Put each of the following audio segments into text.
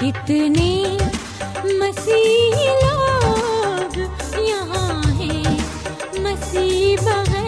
کتنے مسیح لوگ یہاں ہیں مسیح بغیر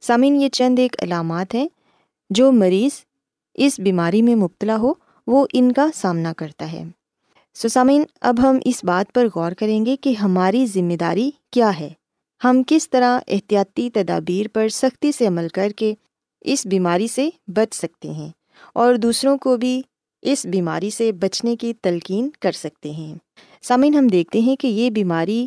سامعین، یہ چند ایک علامات ہیں جو مریض اس بیماری میں مبتلا ہو، وہ ان کا سامنا کرتا ہے۔ سو سامعین، اب ہم اس بات پر غور کریں گے کہ ہماری ذمہ داری کیا ہے۔ ہم کس طرح احتیاطی تدابیر پر سختی سے عمل کر کے اس بیماری سے بچ سکتے ہیں اور دوسروں کو بھی اس بیماری سے بچنے کی تلقین کر سکتے ہیں۔ سامعین، ہم دیکھتے ہیں کہ یہ بیماری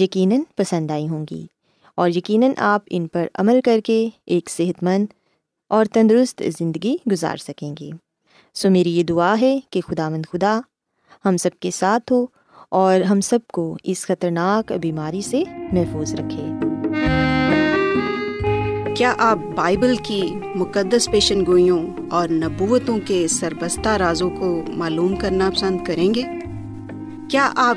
یقیناً پسند آئی ہوں گی اور یقیناً آپ ان پر عمل کر کے ایک صحت مند اور تندرست زندگی گزار سکیں گے سو میری یہ دعا ہے کہ خدا مند خدا ہم سب کے ساتھ ہو اور ہم سب کو اس خطرناک بیماری سے محفوظ رکھے۔ کیا آپ بائبل کی مقدس پیشن گوئیوں اور نبوتوں کے سربستہ رازوں کو معلوم کرنا پسند کریں گے؟ کیا آپ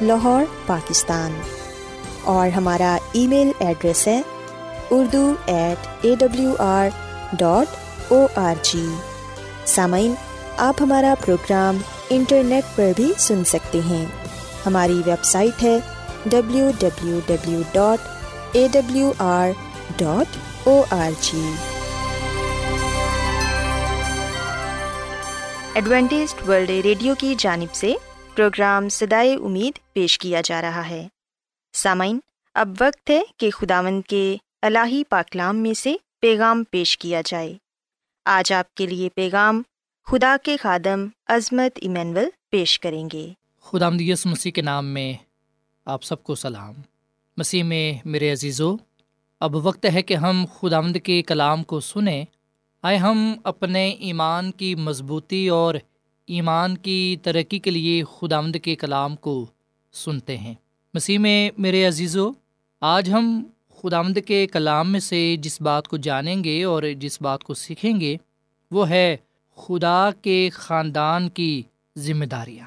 لاہور، پاکستان۔ اور ہمارا ای میل ایڈریس ہے Urdu at A W R dot O R G سامعین، آپ ہمارا پروگرام انٹرنیٹ پر بھی سن سکتے ہیں۔ ہماری ویب سائٹ ہے W W W dot A W R dot O R G Adventist World Radio کی جانب سے پروگرام سدائے امید پیش کیا جا رہا ہے۔ سامعین، اب وقت ہے کہ خداوند کے الہی پاکلام میں سے پیغام پیش کیا جائے۔ آج آپ کے لیے پیغام خدا کے خادم عظمت ایمینول پیش کریں گے۔ خدا یس مسیح کے نام میں آپ سب کو سلام۔ مسیح میں میرے عزیزو، اب وقت ہے کہ ہم خداوند کے کلام کو سنیں۔ آئے ہم اپنے ایمان کی مضبوطی اور ایمان کی ترقی کے لیے خداوند کے کلام کو سنتے ہیں۔ مسیح میں میرے عزیزو، آج ہم خداوند کے کلام میں سے جس بات کو جانیں گے اور جس بات کو سیکھیں گے، وہ ہے خدا کے خاندان کی ذمہ داریاں۔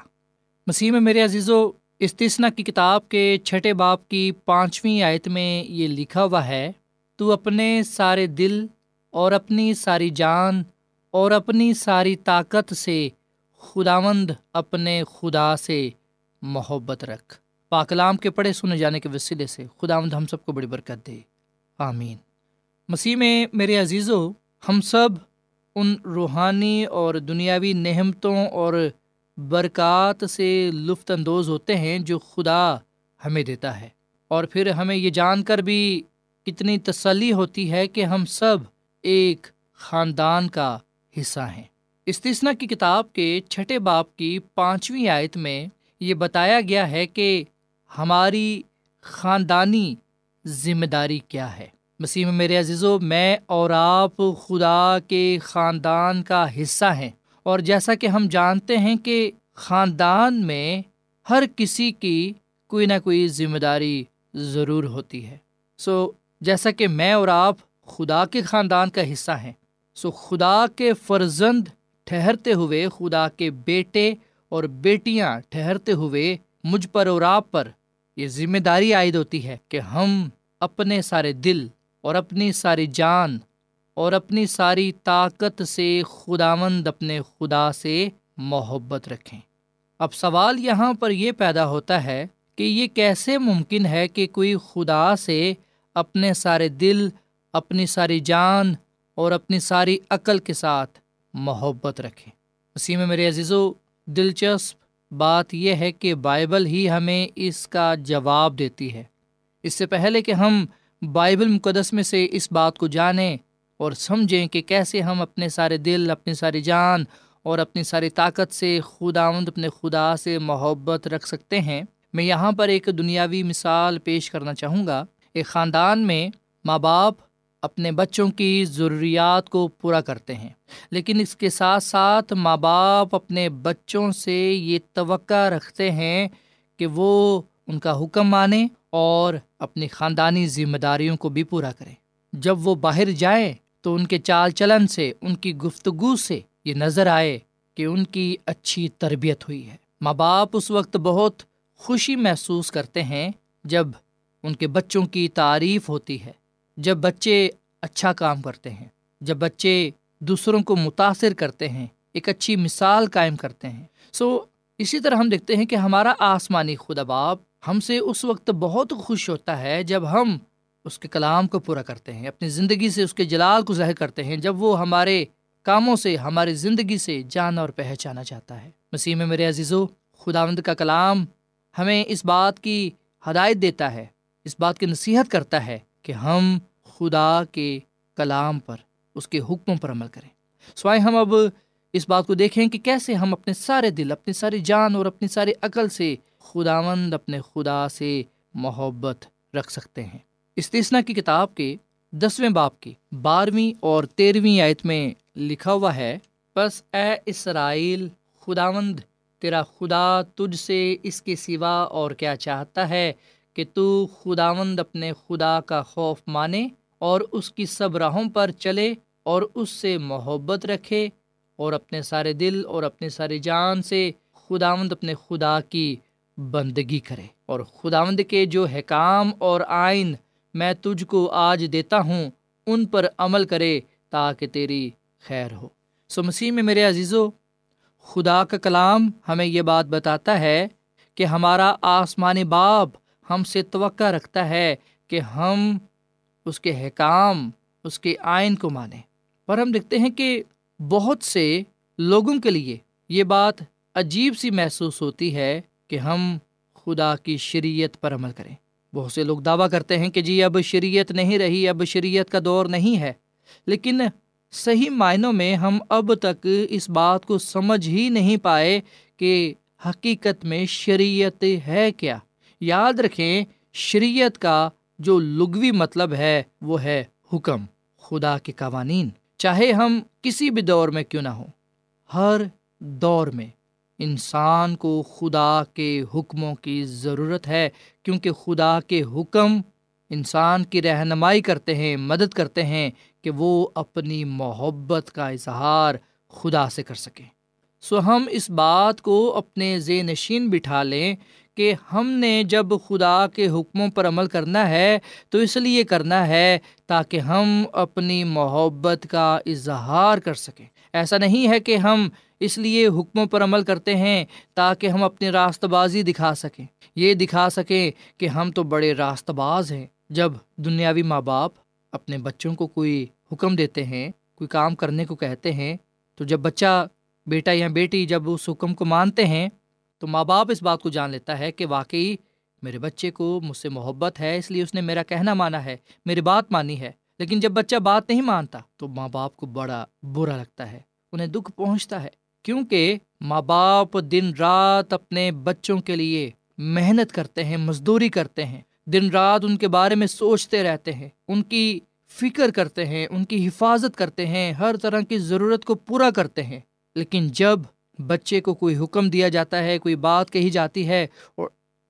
مسیح میں میرے عزیزو استثنا کی کتاب کے چھٹے باپ کی پانچویں آیت میں یہ لکھا ہوا ہے، تو اپنے سارے دل اور اپنی ساری جان اور اپنی ساری طاقت سے خداوند اپنے خدا سے محبت رکھ۔ پاکلام کے پڑھے سنے جانے کے وسیلے سے خداوند ہم سب کو بڑی برکت دے۔ آمین۔ مسیح میں میرے عزیزو، ہم سب ان روحانی اور دنیاوی نعمتوں اور برکات سے لطف اندوز ہوتے ہیں جو خدا ہمیں دیتا ہے۔ اور پھر ہمیں یہ جان کر بھی کتنی تسلی ہوتی ہے کہ ہم سب ایک خاندان کا حصہ ہیں۔ استثنا کی کتاب کے چھٹے باپ کی پانچویں آیت میں یہ بتایا گیا ہے کہ ہماری خاندانی ذمہ داری کیا ہے۔ مسیح میرے عزیزو، میں اور آپ خدا کے خاندان کا حصہ ہیں۔ اور جیسا کہ ہم جانتے ہیں کہ خاندان میں ہر کسی کی کوئی نہ کوئی ذمہ داری ضرور ہوتی ہے۔ سو جیسا کہ میں اور آپ خدا کے خاندان کا حصہ ہیں، سو خدا کے فرزند ٹھہرتے ہوئے خدا کے بیٹے اور بیٹیاں ٹھہرتے ہوئے مجھ پر اور آپ پر یہ ذمہ داری عائد ہوتی ہے کہ ہم اپنے سارے دل اور اپنی ساری جان اور اپنی ساری طاقت سے خداوند اپنے خدا سے محبت رکھیں۔ اب سوال یہاں پر یہ پیدا ہوتا ہے کہ یہ کیسے ممکن ہے کہ کوئی خدا سے اپنے سارے دل، اپنی ساری جان اور اپنی ساری عقل کے ساتھ محبت رکھے۔ اسی میں میرے عزیز و دلچسپ بات یہ ہے کہ بائبل ہی ہمیں اس کا جواب دیتی ہے۔ اس سے پہلے کہ ہم بائبل مقدس میں سے اس بات کو جانیں اور سمجھیں کہ کیسے ہم اپنے سارے دل، اپنی ساری جان اور اپنی ساری طاقت سے خداوند، اپنے خدا سے محبت رکھ سکتے ہیں، میں یہاں پر ایک دنیاوی مثال پیش کرنا چاہوں گا۔ ایک خاندان میں ماں باپ اپنے بچوں کی ضروریات کو پورا کرتے ہیں۔ لیکن اس کے ساتھ ساتھ ماں باپ اپنے بچوں سے یہ توقع رکھتے ہیں کہ وہ ان کا حکم مانیں اور اپنی خاندانی ذمہ داریوں کو بھی پورا کریں۔ جب وہ باہر جائیں تو ان کے چال چلن سے، ان کی گفتگو سے یہ نظر آئے کہ ان کی اچھی تربیت ہوئی ہے۔ ماں باپ اس وقت بہت خوشی محسوس کرتے ہیں جب ان کے بچوں کی تعریف ہوتی ہے۔ جب بچے اچھا کام کرتے ہیں، جب بچے دوسروں کو متاثر کرتے ہیں، ایک اچھی مثال قائم کرتے ہیں۔ سو اسی طرح ہم دیکھتے ہیں کہ ہمارا آسمانی خدا باپ ہم سے اس وقت بہت خوش ہوتا ہے جب ہم اس کے کلام کو پورا کرتے ہیں، اپنی زندگی سے اس کے جلال کو ظاہر کرتے ہیں، جب وہ ہمارے کاموں سے، ہماری زندگی سے جانا اور پہچانا چاہتا ہے۔ مسیح میں میرے عزیز و خداوند کا کلام ہمیں اس بات کی ہدایت دیتا ہے، اس بات کی نصیحت کرتا ہے کہ ہم خدا کے کلام پر، اس کے حکموں پر عمل کریں۔ سوائے ہم اب اس بات کو دیکھیں کہ کیسے ہم اپنے سارے دل، اپنی ساری جان اور اپنی ساری عقل سے خداوند اپنے خدا سے محبت رکھ سکتے ہیں۔ استثنا کی کتاب کے دسویں باپ کی بارہویں اور تیرہویں آیت میں لکھا ہوا ہے بس اے اسرائیل، خداوند، تیرا خدا تجھ سے اس کے سوا اور کیا چاہتا ہے؟ کہ تو خداوند اپنے خدا کا خوف مانے اور اس کی سب راہوں پر چلے اور اس سے محبت رکھے اور اپنے سارے دل اور اپنے ساری جان سے خداوند اپنے خدا کی بندگی کرے اور خداوند کے جو حکام اور آئین میں تجھ کو آج دیتا ہوں، ان پر عمل کرے تاکہ تیری خیر ہو۔ سو مسیح میں میرے عزیزو، خدا کا کلام ہمیں یہ بات بتاتا ہے کہ ہمارا آسمانی باپ ہم سے توقع رکھتا ہے کہ ہم اس کے حکام، اس کے آئین کو مانیں۔ پر ہم دیکھتے ہیں کہ بہت سے لوگوں کے لیے یہ بات عجیب سی محسوس ہوتی ہے کہ ہم خدا کی شریعت پر عمل کریں۔ بہت سے لوگ دعویٰ کرتے ہیں کہ جی اب شریعت نہیں رہی، اب شریعت کا دور نہیں ہے۔ لیکن صحیح معنوں میں ہم اب تک اس بات کو سمجھ ہی نہیں پائے کہ حقیقت میں شریعت ہے کیا۔ یاد رکھیں، شریعت کا جو لغوی مطلب ہے، وہ ہے حکم، خدا کے قوانین۔ چاہے ہم کسی بھی دور میں کیوں نہ ہوں، ہر دور میں انسان کو خدا کے حکموں کی ضرورت ہے، کیونکہ خدا کے حکم انسان کی رہنمائی کرتے ہیں، مدد کرتے ہیں کہ وہ اپنی محبت کا اظہار خدا سے کر سکیں سو ہم اس بات کو اپنے ذہ نشین بٹھا لیں کہ ہم نے جب خدا کے حکموں پر عمل کرنا ہے، تو اس لیے کرنا ہے تاکہ ہم اپنی محبت کا اظہار کر سکیں۔ ایسا نہیں ہے کہ ہم اس لیے حکموں پر عمل کرتے ہیں تاکہ ہم اپنی راست بازی دکھا سکیں۔ یہ دکھا سکیں کہ ہم تو بڑے راست باز ہیں۔ جب دنیاوی ماں باپ اپنے بچوں کو کوئی حکم دیتے ہیں، کوئی کام کرنے کو کہتے ہیں، تو جب بچہ، بیٹا یا بیٹی جب اس حکم کو مانتے ہیں تو ماں باپ اس بات کو جان لیتا ہے کہ واقعی میرے بچے کو مجھ سے محبت ہے، اس لیے اس نے میرا کہنا مانا ہے، میری بات مانی ہے۔ لیکن جب بچہ بات نہیں مانتا تو ماں باپ کو بڑا برا لگتا ہے، انہیں دکھ پہنچتا ہے۔ کیونکہ ماں باپ دن رات اپنے بچوں کے لیے محنت کرتے ہیں، مزدوری کرتے ہیں۔ دن رات ان کے بارے میں سوچتے رہتے ہیں، ان کی فکر کرتے ہیں، ان کی حفاظت کرتے ہیں، ہر طرح کی ضرورت کو پورا کرتے ہیں۔ لیکن جب بچے کو کوئی حکم دیا جاتا ہے، کوئی بات کہی جاتی ہے اور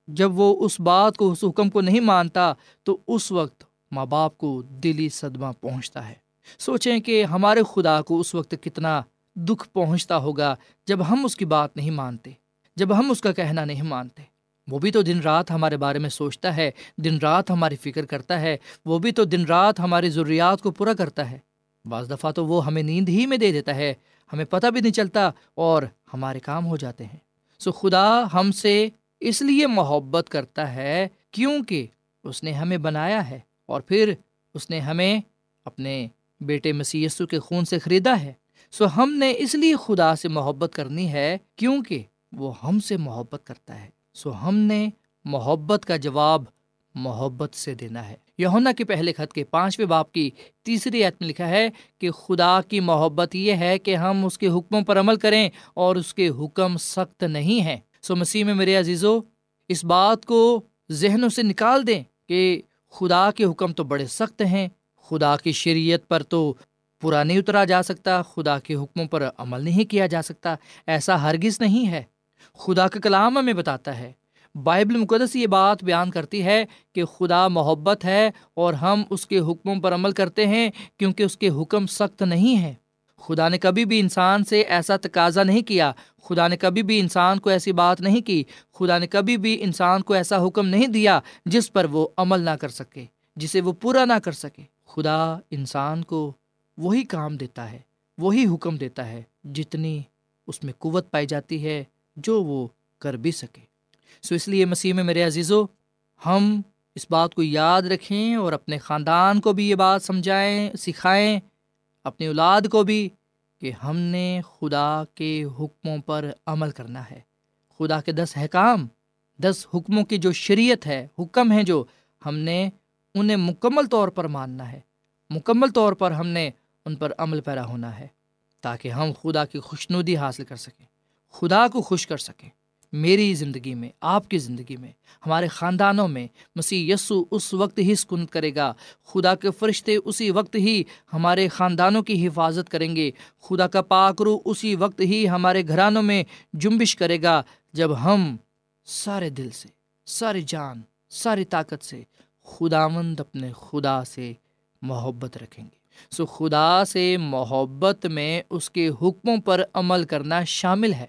جب وہ اس بات کو، اس حکم کو نہیں مانتا تو اس وقت ماں باپ کو دلی صدمہ پہنچتا ہے۔ سوچیں کہ ہمارے خدا کو اس وقت کتنا دکھ پہنچتا ہوگا جب ہم اس کی بات نہیں مانتے، جب ہم اس کا کہنا نہیں مانتے۔ وہ بھی تو دن رات ہمارے بارے میں سوچتا ہے، دن رات ہماری فکر کرتا ہے، وہ بھی تو دن رات ہماری ضروریات کو پورا کرتا ہے۔ بعض دفعہ تو وہ ہمیں نیند ہی میں دے دیتا ہے۔ ہمیں پتہ بھی نہیں چلتا اور ہمارے کام ہو جاتے ہیں۔ سو خدا ہم سے اس لیے محبت کرتا ہے کیونکہ اس نے ہمیں بنایا ہے اور پھر اس نے ہمیں اپنے بیٹے مسیح یسو کے خون سے خریدا ہے۔ سو ہم نے اس لیے خدا سے محبت کرنی ہے کیونکہ وہ ہم سے محبت کرتا ہے۔ سو ہم نے محبت کا جواب محبت سے دینا ہے۔ یونا کے پہلے خط کے پانچویں باپ کی تیسری عت میں لکھا ہے کہ خدا کی محبت یہ ہے کہ ہم اس کے حکموں پر عمل کریں اور اس کے حکم سخت نہیں ہیں۔ سو مسیح میں میرے عزیزو، اس بات کو ذہنوں سے نکال دیں کہ خدا کے حکم تو بڑے سخت ہیں، خدا کی شریعت پر تو پورا نہیں اترا جا سکتا، خدا کے حکموں پر عمل نہیں کیا جا سکتا، ایسا ہرگز نہیں ہے۔ خدا کا کلام ہمیں بتاتا ہے بائبل مقدس یہ بات بیان کرتی ہے کہ خدا محبت ہے اور ہم اس کے حکموں پر عمل کرتے ہیں کیونکہ اس کے حکم سخت نہیں ہیں۔ خدا نے کبھی بھی انسان سے ایسا تقاضا نہیں کیا۔ خدا نے کبھی بھی انسان کو ایسی بات نہیں کی۔ خدا نے کبھی بھی انسان کو ایسا حکم نہیں دیا جس پر وہ عمل نہ کر سکے، جسے وہ پورا نہ کر سکے۔ خدا انسان کو وہی کام دیتا ہے، وہی حکم دیتا ہے جتنی اس میں قوت پائی جاتی ہے جو وہ کر بھی سکے۔ سو اس لیے مسیح میں میرے عزیزو، ہم اس بات کو یاد رکھیں اور اپنے خاندان کو بھی یہ بات سمجھائیں، سکھائیں، اپنی اولاد کو بھی کہ ہم نے خدا کے حکموں پر عمل کرنا ہے۔ خدا کے دس احکام، دس حکموں کی جو شریعت ہے، حکم ہیں جو ہم نے انہیں مکمل طور پر ماننا ہے۔ مکمل طور پر ہم نے ان پر عمل پیرا ہونا ہے تاکہ ہم خدا کی خوشنودی حاصل کر سکیں، خدا کو خوش کر سکیں۔ میری زندگی میں، آپ کی زندگی میں، ہمارے خاندانوں میں مسیح یسو اس وقت ہی سکون کرے گا۔ خدا کے فرشتے اسی وقت ہی ہمارے خاندانوں کی حفاظت کریں گے۔ خدا کا پاکرو اسی وقت ہی ہمارے گھرانوں میں جنبش کرے گا۔ جب ہم سارے دل سے، ساری جان، ساری طاقت سے خداوند اپنے خدا سے محبت رکھیں گے۔ سو خدا سے محبت میں اس کے حکموں پر عمل کرنا شامل ہے۔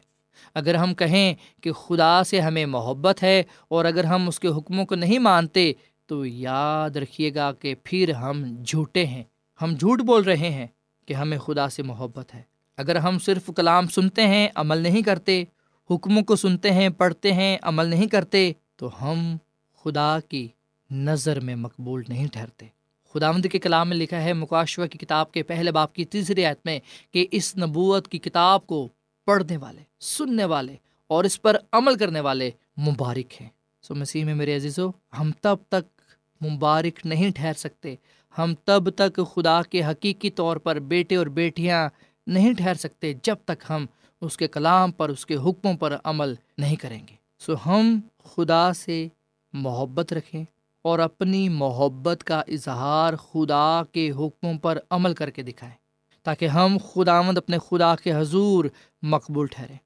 اگر ہم کہیں کہ خدا سے ہمیں محبت ہے اور اگر ہم اس کے حکموں کو نہیں مانتے، تو یاد رکھیے گا کہ پھر ہم جھوٹے ہیں۔ ہم جھوٹ بول رہے ہیں کہ ہمیں خدا سے محبت ہے۔ اگر ہم صرف کلام سنتے ہیں، عمل نہیں کرتے، حکموں کو سنتے ہیں، پڑھتے ہیں، عمل نہیں کرتے، تو ہم خدا کی نظر میں مقبول نہیں ٹھہرتے۔ خداوند کے کلام میں لکھا ہے مکاشوہ کی کتاب کے پہلے باپ کی تیسری آیت میں، کہ اس نبوت کی کتاب کو پڑھنے والے سننے والے اور اس پر عمل کرنے والے مبارک ہیں۔ سو مسیح میں میرے عزیزو، ہم تب تک مبارک نہیں ٹھہر سکتے۔ ہم تب تک خدا کے حقیقی طور پر بیٹے اور بیٹیاں نہیں ٹھہر سکتے جب تک ہم اس کے کلام پر، اس کے حکموں پر عمل نہیں کریں گے۔ سو ہم خدا سے محبت رکھیں اور اپنی محبت کا اظہار خدا کے حکموں پر عمل کر کے دکھائیں تاکہ ہم خداوند اپنے خدا کے حضور مقبول ٹھہریں۔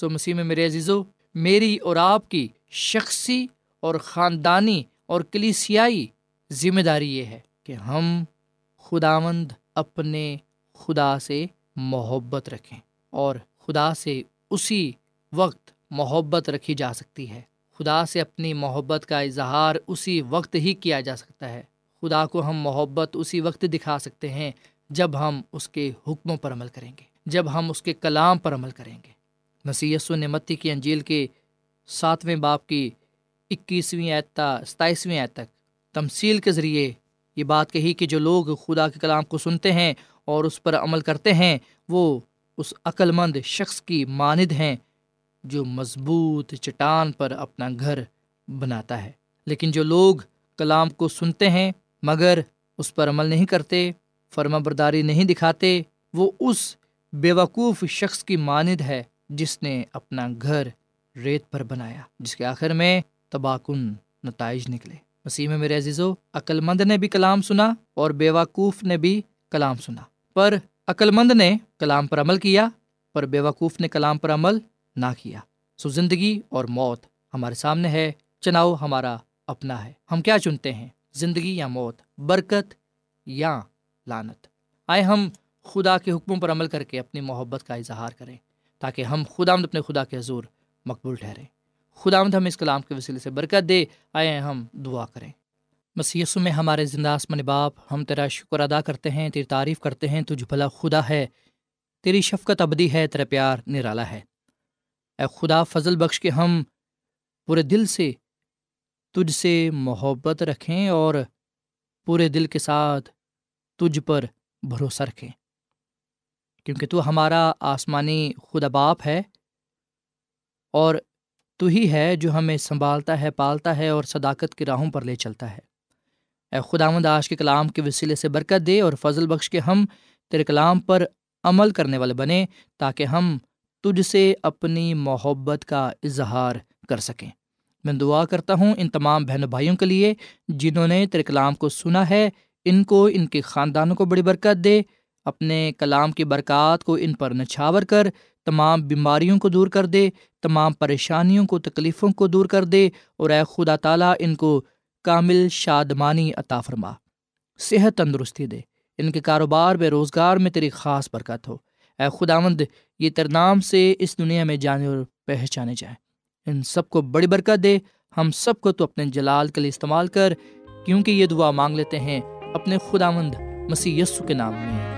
سو مسیح میں میرے عزیزو، میری اور آپ کی شخصی اور خاندانی اور کلیسیائی ذمہ داری یہ ہے کہ ہم خداوند اپنے خدا سے محبت رکھیں اور خدا سے اسی وقت محبت رکھی جا سکتی ہے۔ خدا سے اپنی محبت کا اظہار اسی وقت ہی کیا جا سکتا ہے۔ خدا کو ہم محبت اسی وقت دکھا سکتے ہیں جب ہم اس کے حکموں پر عمل کریں گے، جب ہم اس کے کلام پر عمل کریں گے۔ نصیت و نمتی کی انجیل کے ساتویں باپ کی اکیسویں اعتا ستائیسویں آیت تک تمثیل کے ذریعے یہ بات کہی کہ جو لوگ خدا کے کلام کو سنتے ہیں اور اس پر عمل کرتے ہیں، وہ اس عقل مند شخص کی ماند ہیں جو مضبوط چٹان پر اپنا گھر بناتا ہے۔ لیکن جو لوگ کلام کو سنتے ہیں مگر اس پر عمل نہیں کرتے فرما برداری نہیں دکھاتے، وہ اس بیوقوف شخص کی ماند ہے جس نے اپنا گھر ریت پر بنایا، جس کے آخر میں تباکن نتائج نکلے۔ مسیح میں میرے عزیزو عقل مند نے بھی کلام سنا اور بیوقوف نے بھی کلام سنا۔ پر عقل مند نے کلام پر عمل کیا، پر بیوقوف نے کلام پر عمل نہ کیا۔ سو زندگی اور موت ہمارے سامنے ہے، چناؤ ہمارا اپنا ہے۔ ہم کیا چنتے ہیں؟ زندگی یا موت؟ برکت یا لانت آئے ہم خدا کے حکموں پر عمل کر کے اپنی محبت کا اظہار کریں۔ تاکہ ہم خدا مد اپنے خدا کے حضور مقبول ٹھہریں۔ خدا مد ہم اس کلام کے وسیلے سے برکت دے۔ آئے ہم، دعا کریں۔ مسیس میں ہمارے زندہ آسمان باپ، ہم تیرا شکر ادا کرتے ہیں، تیری تعریف کرتے ہیں، تجھ بھلا خدا ہے۔ تیری شفقت ابدی ہے، تیرا پیار نرالا ہے۔ اے خدا، فضل بخش کے ہم پورے دل سے، تجھ سے محبت رکھیں اور پورے دل کے ساتھ تجھ پر بھروسہ رکھیں۔ کیونکہ تو ہمارا آسمانی خدا باپ ہے اور تو ہی ہے جو ہمیں سنبھالتا ہے، پالتا ہے اور صداقت کی راہوں پر لے چلتا ہے۔ اے خداوند، آج کے کلام کے وسیلے سے برکت دے اور فضل بخش کے ہم تیرے کلام پر عمل کرنے والے بنے تاکہ ہم تجھ سے اپنی محبت کا اظہار کر سکیں۔ میں دعا کرتا ہوں ان تمام بہن بھائیوں کے لیے جنہوں نے تیرے کلام کو سنا ہے، ان کو، ان کے خاندانوں کو بڑی برکت دے۔ اپنے کلام کی برکات کو ان پر نچھاور کر، تمام بیماریوں کو دور کر دے، تمام پریشانیوں کو، تکلیفوں کو دور کر دے اور اے خدا تعالیٰ ان کو کامل شادمانی عطا فرما۔ صحت تندرستی دے۔ ان کے کاروبار بے روزگار میں تیری خاص برکت ہو۔ اے خداوند، یہ ترنام سے اس دنیا میں جانے اور پہچانے جائیں۔ ان سب کو بڑی برکت دے۔ ہم سب کو تو اپنے جلال کے لیے استعمال کر، کیونکہ یہ دعا مانگ لیتے ہیں اپنے خداوند مسیح یسو کے نام میں۔